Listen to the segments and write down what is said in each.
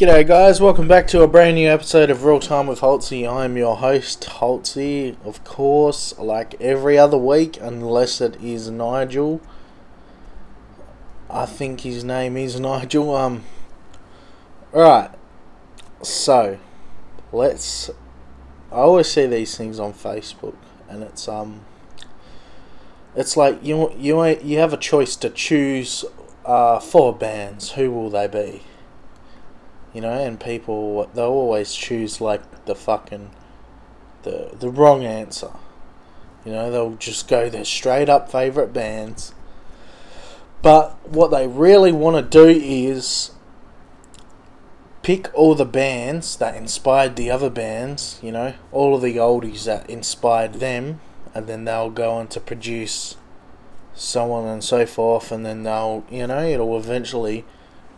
G'day guys, welcome back to a brand new episode of Real Time with Holtzy. I'm your host, Holtzy, of course, like every other week, unless it is Nigel. I think his name is Nigel. Um, right, so let's. I always see these things on Facebook, and it's um, it's like you you you have a choice to choose uh, four bands. Who will they be? You know, and people they'll always choose like the fucking the the wrong answer. You know, they'll just go their straight up favorite bands. But what they really want to do is pick all the bands that inspired the other bands, you know, all of the oldies that inspired them, and then they'll go on to produce so on and so forth, and then they'll, you know, it'll eventually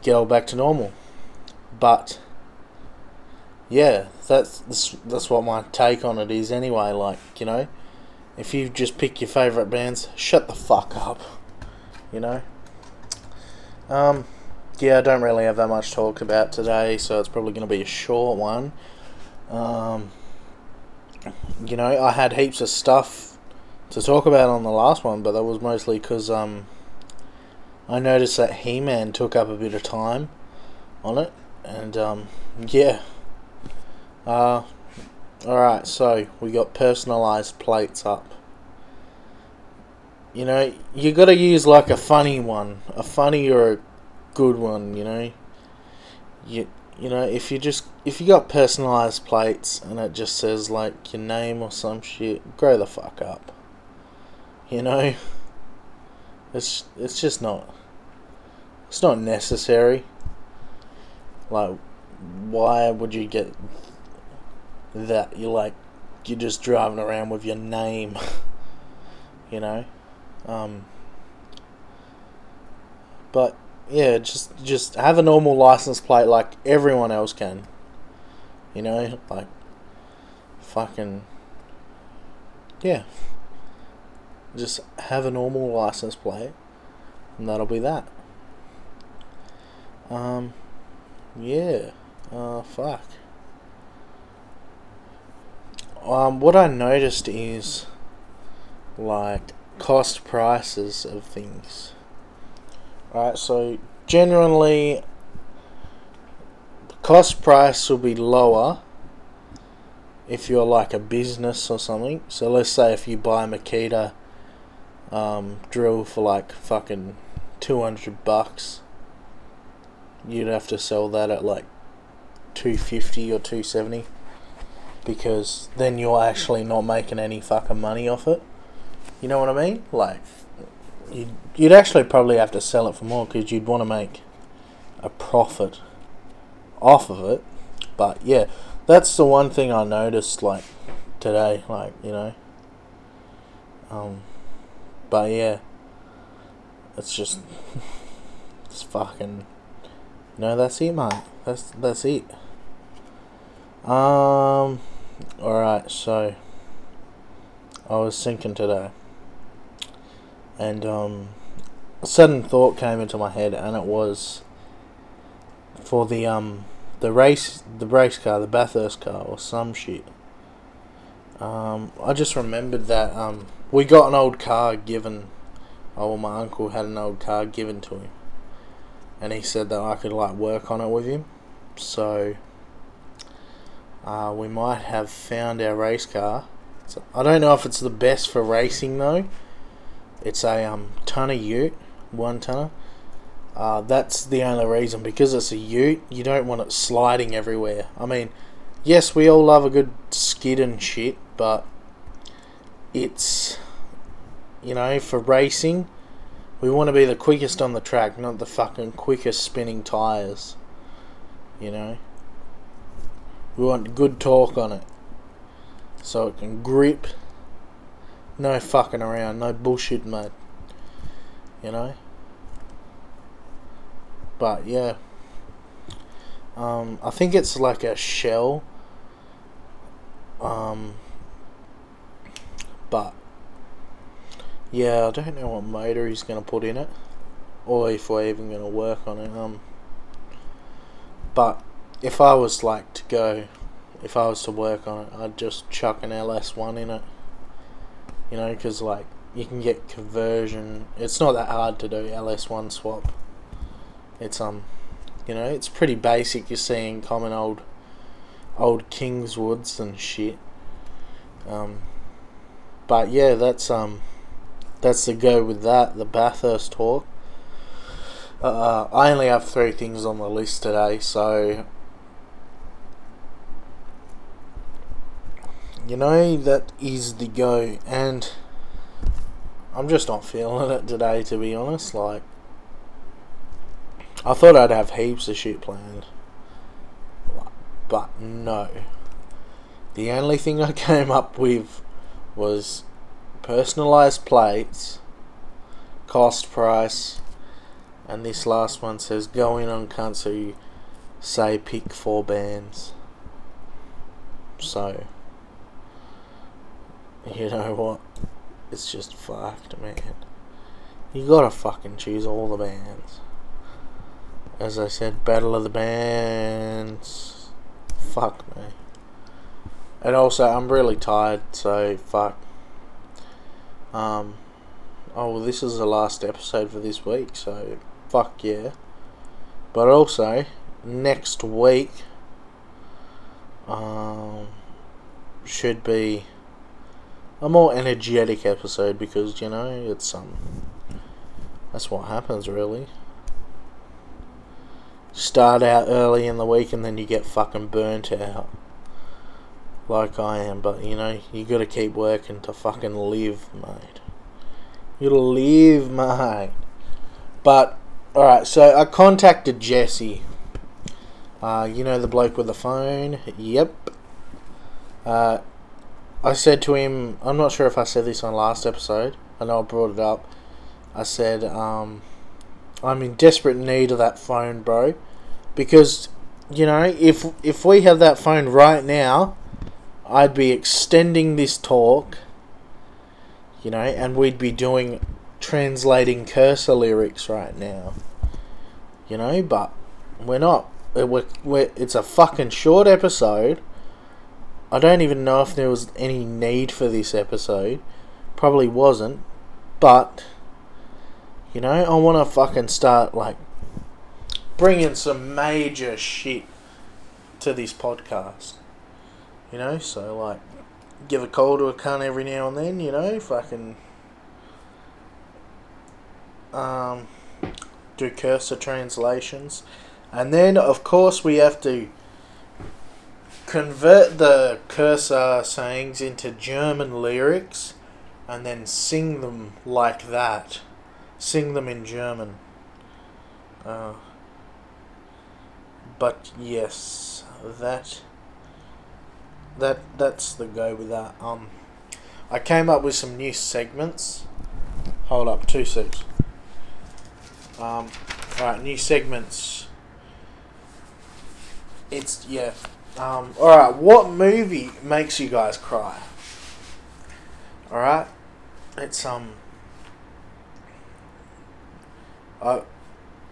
get all back to normal. But yeah, that's that's, that's what my take on it is anyway. Like you know, if you just pick your favorite bands, shut the fuck up. You know. Um, yeah, I don't really have that much to talk about today, so it's probably going to be a short one. Um, you know, I had heaps of stuff to talk about on the last one, but that was mostly because um, I noticed that He Man took up a bit of time on it, and um, yeah. Uh, alright, so we got personalized plates up. You know, you gotta use like a funny one, a funny or a good one, you know. You you know, if you just if you got personalized plates and it just says like your name or some shit, grow the fuck up. You know? It's it's just not it's not necessary. Like why would you get that You're like you're just driving around with your name you know um, but yeah, just just have a normal license plate like everyone else can. You know, like fucking yeah. Just have a normal license plate, and that'll be that. Um, yeah. Uh, fuck. Um, what I noticed is, like, cost prices of things. Right, so generally the cost price will be lower if you're like a business or something. So let's say if you buy a Makita um, drill for like fucking 200 bucks, you'd have to sell that at like 250 or 270 because then you're actually not making any fucking money off it. You know what I mean? Like, you'd, you'd actually probably have to sell it for more because you'd want to make a profit off of it. But yeah, that's the one thing I noticed, like, today. Like, you know. Um, but yeah, it's just, it's fucking, no, that's it, mate. That's, that's it. Um, alright, so, I was thinking today and um, a sudden thought came into my head, and it was for the um the race the race car, the Bathurst car, or some shit. Um, I just remembered that um, we got an old car given. Oh, well, my uncle had an old car given to him, and he said that I could like work on it with him. So uh, we might have found our race car. I don't know if it's the best for racing though. It's a um, tonner ute, one tonner. Uh, that's the only reason because it's a ute. You don't want it sliding everywhere. I mean, yes, we all love a good skid and shit, but it's you know for racing, we want to be the quickest on the track, not the fucking quickest spinning tires. You know, we want good torque on it, so it can grip no fucking around, no bullshit, mate. You know? But yeah. Um, I think it's like a shell. Um, but yeah, I don't know what motor he's gonna put in it, or if we're even gonna work on it. Um, but if I was like to go, if I was to work on it, I'd just chuck an LS1 in it. You know, because like you can get conversion. It's not that hard to do LS1 swap. It's um, you know, it's pretty basic. You're seeing common old, old Kingswoods and shit. Um, but yeah, that's um, that's the go with that. The Bathurst talk. Uh, I only have three things on the list today, so you know that is the go, and I'm just not feeling it today, to be honest. Like, I thought I'd have heaps of shit planned, but no. The only thing I came up with was personalized plates, cost price and this last one says go in on country say pick four bands. So you know what? It's just fucked man. You gotta fucking choose all the bands. As I said battle of the bands. Fuck me. And also I'm really tired so fuck um oh well this is the last episode for this week so fuck yeah. But also, next week um, should be a more energetic episode because, you know, it's, um, that's what happens really. Start out early in the week and then you get fucking burnt out. Like I am, but you know, you gotta keep working to fucking live, mate. You gotta live, mate. But Alright, so I contacted Jesse. Uh, you know the bloke with the phone? Yep. Uh, I said to him, I'm not sure if I said this on last episode. I know I brought it up. I said, um, I'm in desperate need of that phone, bro. Because, you know, if if we have that phone right now, I'd be extending this talk, you know, and we'd be doing translating cursor lyrics right now. You know, but we're not. We're, we're, it's a fucking short episode. I don't even know if there was any need for this episode. Probably wasn't. But, you know, I want to fucking start, like, bringing some major shit to this podcast. You know, so, like, give a call to a cunt every now and then, you know, fucking um, do cursor translations. And then, of course, we have to convert the cursor sayings into German lyrics and then sing them like that. Sing them in German. Uh, but yes, that that that's the go with that. Um, I came up with some new segments. Hold up, two seconds. Um, alright, new segments. It's, yeah. Um, alright, what movie makes you guys cry? Alright? It's, um. I.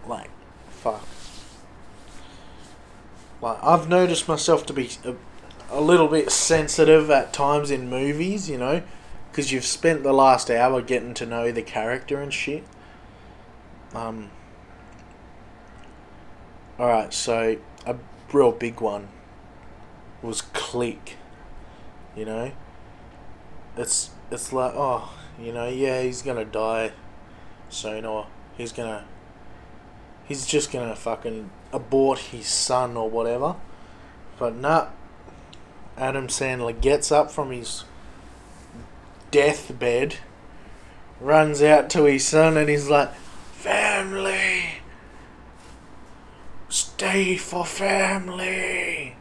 Like, fuck. Like, I've noticed myself to be a, a little bit sensitive at times in movies, you know? Because you've spent the last hour getting to know the character and shit. Um, Alright, so a real big one was Click. You know? It's it's like oh, you know, yeah, he's gonna die soon or he's gonna he's just gonna fucking abort his son or whatever. But nah Adam Sandler gets up from his deathbed, runs out to his son and he's like Family! Stay for family!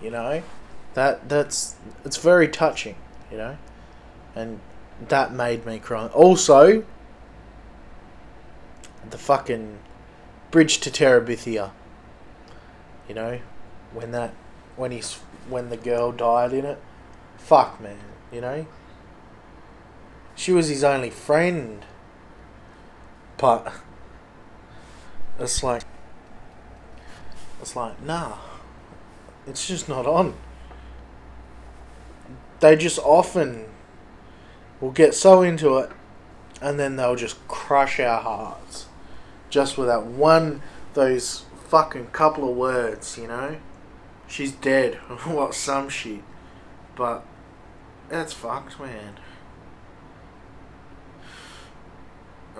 You know? That that's it's very touching, you know? And that made me cry. Also the fucking bridge to Terabithia. You know? When that when he's when the girl died in it. Fuck man, you know? She was his only friend. But it's like It's like, nah, it's just not on. They just often will get so into it and then they'll just crush our hearts just with that one, those fucking couple of words, you know? She's dead. what some shit. But that's fucked, man.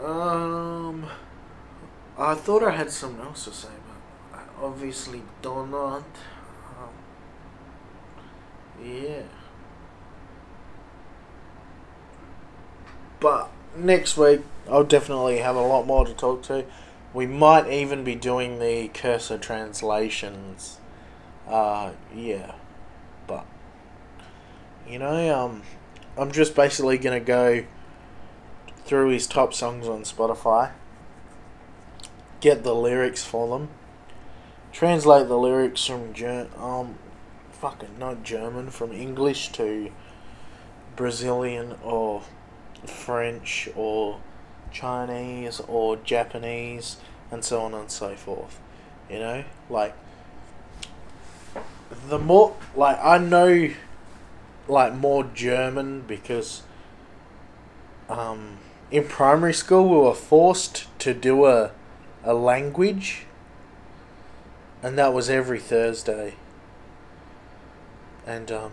Um, I thought I had something else to say, but I obviously do not. Um, yeah. But next week, I'll definitely have a lot more to talk to. We might even be doing the cursor translations. Uh, yeah. But, you know, um, I'm just basically to go through his top songs on Spotify, get the lyrics for them, translate the lyrics from Ger- um, fucking not German, from English to Brazilian or French or Chinese or Japanese and so on and so forth. You know, like the more like I know like more German because um in primary school we were forced to do a a language and that was every Thursday. And um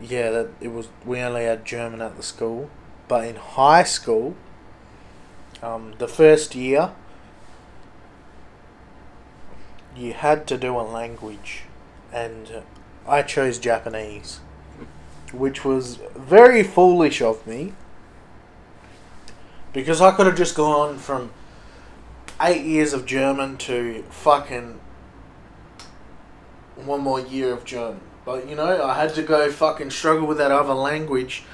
yeah, that it was we only had German at the school. But in high school, um, the first year, you had to do a language, and I chose Japanese, which was very foolish of me because I could have just gone from eight years of German to fucking one more year of German. But you know, I had to go fucking struggle with that other language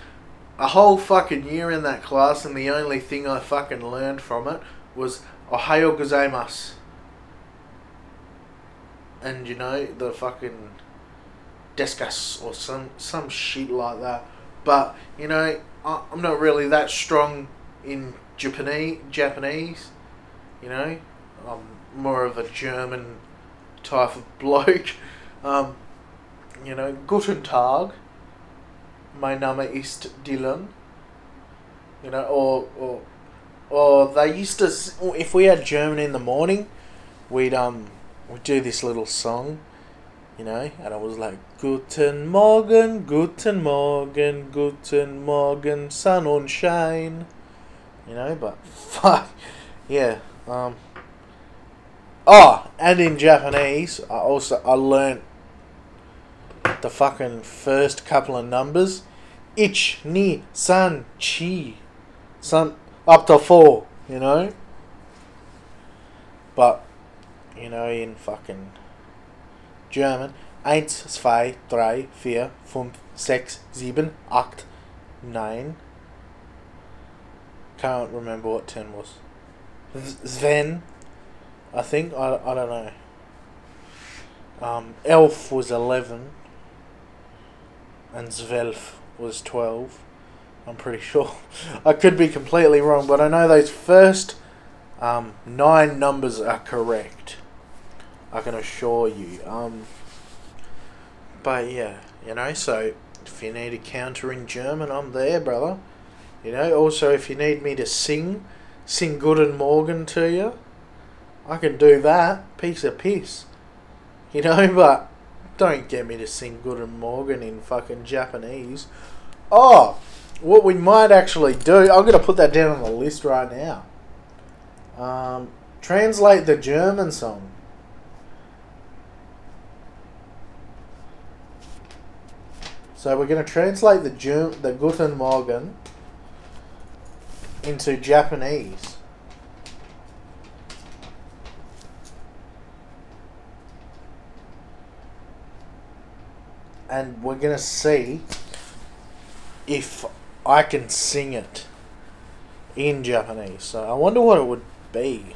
a whole fucking year in that class, and the only thing I fucking learned from it was Ohayo gozaimasu. And you know, the fucking deskas or some some shit like that. But you know, I, I'm not really that strong in Japanese. Japanese, you know, I'm more of a German type of bloke. Um, you know, Guten Tag my Name ist Dylan. You know, or or or they used to if we had German in the morning, we'd um we'd do this little song, you know, and I was like Guten Morgen, Guten Morgen, Guten Morgen, Sun und Shine. You know, but fuck, yeah. Um. Oh, and in Japanese, I also I learnt the fucking first couple of numbers. Ich, ni, san, chi. Some, up to four, you know? But, you know, in fucking German, eins, zwei, drei, vier, fünf, sechs, sieben, acht, nine. Can't remember what ten was. Sven, I think. I, I don't know. Um, Elf was 11 and Zvelf was 12. I'm pretty sure. I could be completely wrong, but I know those first um, nine numbers are correct. I can assure you. Um, but yeah, you know, so if you need a counter in German, I'm there, brother. You know, also if you need me to sing, sing Guten Morgen to you, I can do that. Piece of piss. You know, but don't get me to sing Guten Morgen in fucking Japanese. Oh, what we might actually do, I'm going to put that down on the list right now. Um, translate the German song. So we're going to translate the Germ- the Guten Morgen into Japanese. and we're gonna see if I can sing it in Japanese. So I wonder what it would be.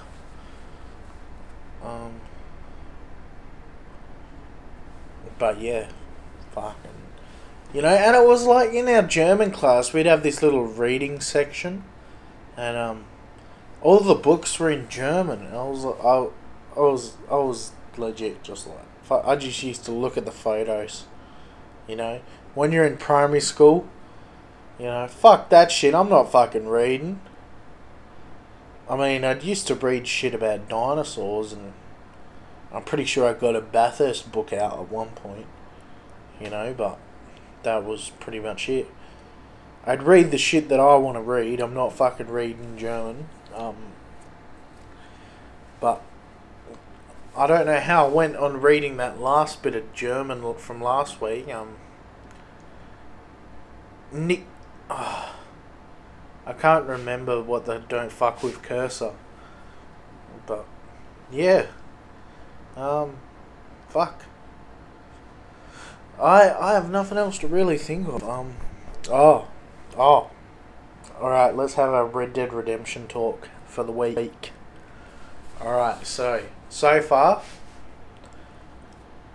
Um, but yeah, fucking, you know, and it was like in our German class, we'd have this little reading section, and um, all the books were in German. And I was, I, I was I was legit just like I just used to look at the photos. You know, when you're in primary school, you know, fuck that shit. I'm not fucking reading. I mean, I used to read shit about dinosaurs, and I'm pretty sure I got a Bathurst book out at one point. You know, but that was pretty much it. I'd read the shit that I want to read. I'm not fucking reading German. Um, but I don't know how I went on reading that last bit of German from last week. Um, Nick, ah, I can't remember what the "don't fuck with cursor," but yeah, um, fuck. I I have nothing else to really think of. Um, oh, oh, all right. Let's have a Red Dead Redemption talk for the week. All right. So so far,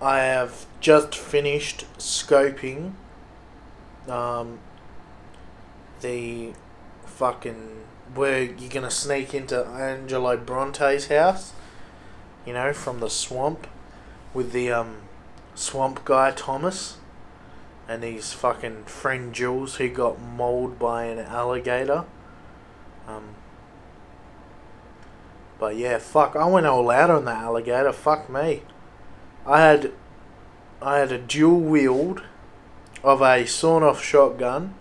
I have just finished scoping. Um, the fucking where you're gonna sneak into Angelo Bronte's house, you know, from the swamp, with the um swamp guy Thomas and his fucking friend Jules who got mauled by an alligator. Um, but yeah, fuck, I went all out on that alligator. Fuck me. I had, I had a dual wield of a sawn-off shotgun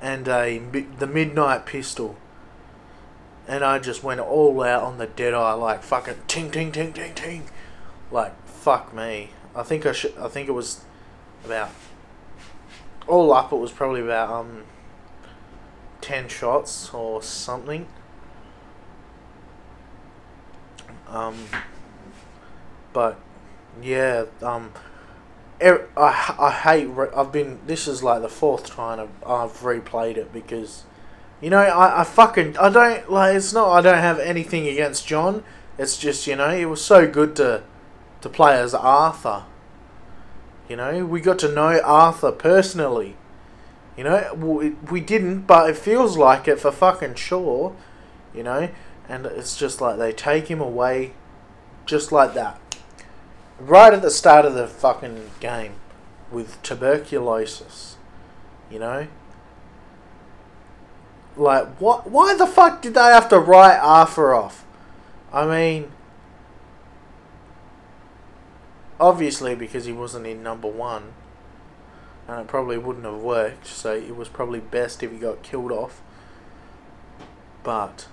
and a the midnight pistol. And I just went all out on the dead eye, like fucking ting ting ting ting ting, like fuck me. I think I should. I think it was about all up. It was probably about um ten shots or something. Um, but yeah, um, er, I I hate. Re- I've been. This is like the fourth time I've, I've replayed it because, you know, I, I fucking I don't like. It's not. I don't have anything against John. It's just you know it was so good to to play as Arthur. You know, we got to know Arthur personally. You know, we, we didn't, but it feels like it for fucking sure. You know, and it's just like they take him away just like that. Right at the start of the fucking game with tuberculosis. You know? Like, what? Why the fuck did they have to write Arthur off? I mean, obviously because he wasn't in number one, and it probably wouldn't have worked. So it was probably best if he got killed off. But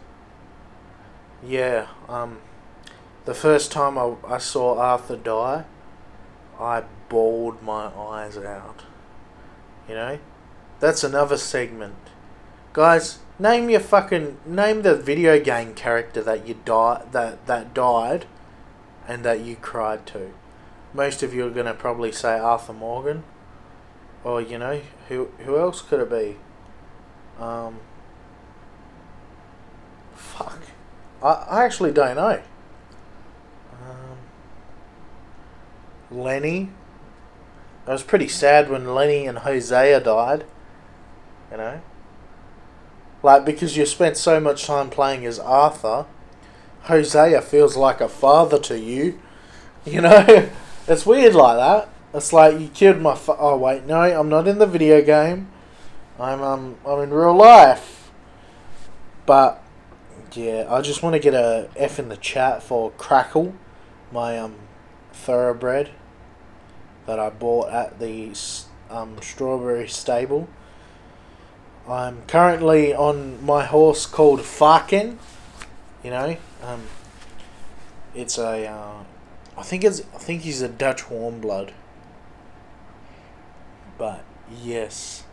yeah, um, the first time I, I saw Arthur die, I bawled my eyes out. You know, that's another segment, guys. Name your fucking name the video game character that you die that that died, and that you cried to. Most of you are gonna probably say Arthur Morgan, or you know who who else could it be? Um, fuck, I I actually don't know. Um, Lenny. I was pretty sad when Lenny and Hosea died. You know? Like, because you spent so much time playing as Arthur, Hosea feels like a father to you. You know? It's weird like that. It's like you killed my. Fa- oh wait, no, I'm not in the video game. I'm um I'm in real life. But yeah, I just want to get a F in the chat for Crackle, my um thoroughbred that I bought at the um strawberry stable. I'm currently on my horse called Farken. You know, um, it's a. Uh, I think it's. I think he's a Dutch warm blood. But yes,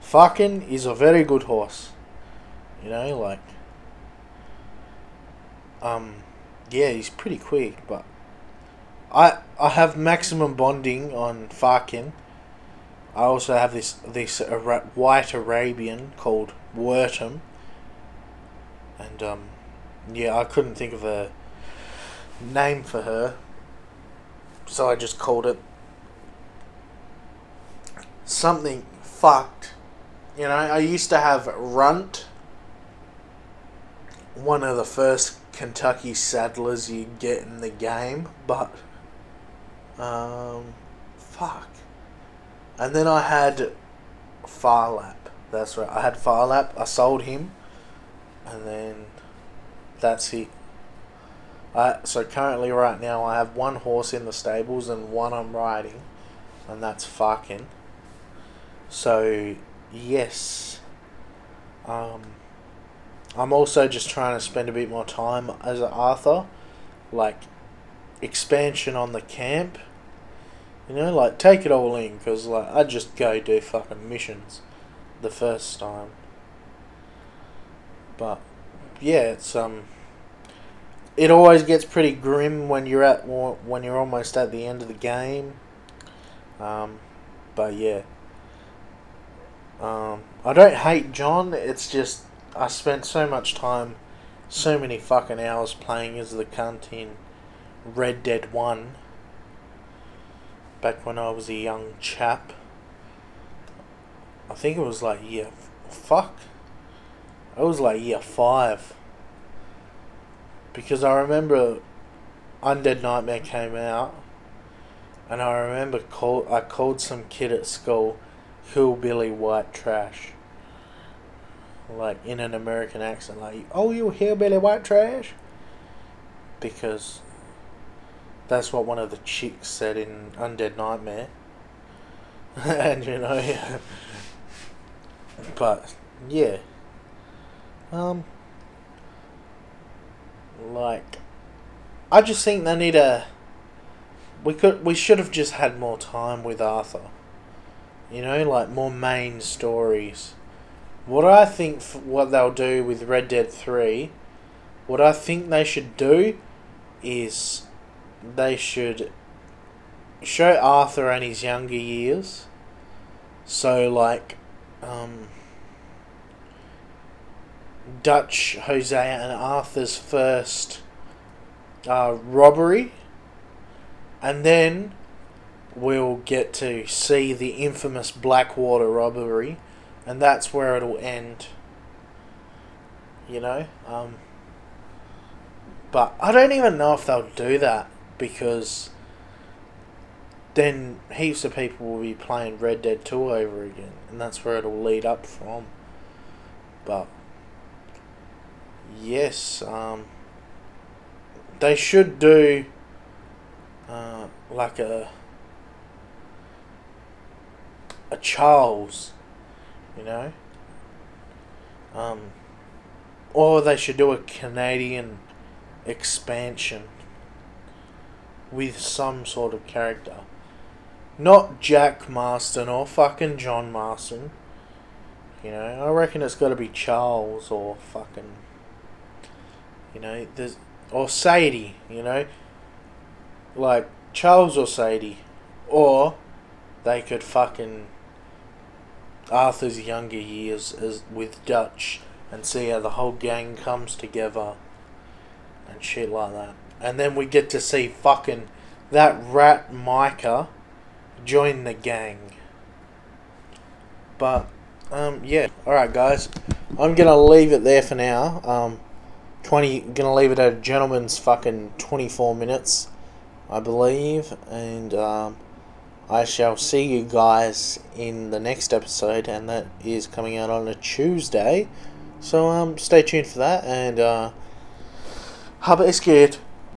Farken is a very good horse. You know, like. Um, yeah, he's pretty quick, but I I have maximum bonding on Farkin. I also have this this Ara- white Arabian called Wertum, and um, yeah, I couldn't think of a name for her, so I just called it something fucked. You know, I used to have Runt, one of the first Kentucky Saddlers you get in the game, but um, fuck. And then I had Farlap. That's right. I had Farlap. I sold him, and then that's it. I, so currently, right now, I have one horse in the stables and one I'm riding, and that's fucking. So, yes. Um, I'm also just trying to spend a bit more time as an Arthur, like expansion on the camp. You know, like take it all in, cause like I just go do fucking missions, the first time. But yeah, it's um it always gets pretty grim when you're at when you're almost at the end of the game. Um, but yeah, um, I don't hate John. It's just I spent so much time, so many fucking hours playing as the cunt in Red Dead One. Back when I was a young chap. I think it was like year, fuck. I was like year five because I remember Undead Nightmare came out, and I remember call I called some kid at school hillbilly white trash, like in an American accent, like "Oh, you hillbilly white trash," because that's what one of the chicks said in Undead Nightmare, and you know, yeah. but yeah, um like I just think they need a we could we should have just had more time with Arthur. You know, like more main stories. What I think what they'll do with Red Dead 3, what I think they should do is they should show Arthur and his younger years. So like um Dutch Hosea and Arthur's first uh, robbery, and then we'll get to see the infamous Blackwater robbery, and that's where it'll end. You know, um, but I don't even know if they'll do that because then heaps of people will be playing Red Dead 2 over again, and that's where it'll lead up from. But yes, um, they should do uh, like a a Charles, you know, um, or they should do a Canadian expansion with some sort of character. Not Jack Marston or fucking John Marston. You know, I reckon it's got to be Charles or fucking you know, there's or Sadie, you know, like Charles or Sadie, or they could fucking Arthur's younger years as with Dutch and see how the whole gang comes together and shit like that. And then we get to see fucking that rat Micah join the gang. But um yeah, alright guys. I'm gonna leave it there for now. Um 20 gonna leave it at a gentleman's fucking 24 minutes i believe and um, i shall see you guys in the next episode and that is coming out on a tuesday. So um, stay tuned for that and uh, have a scared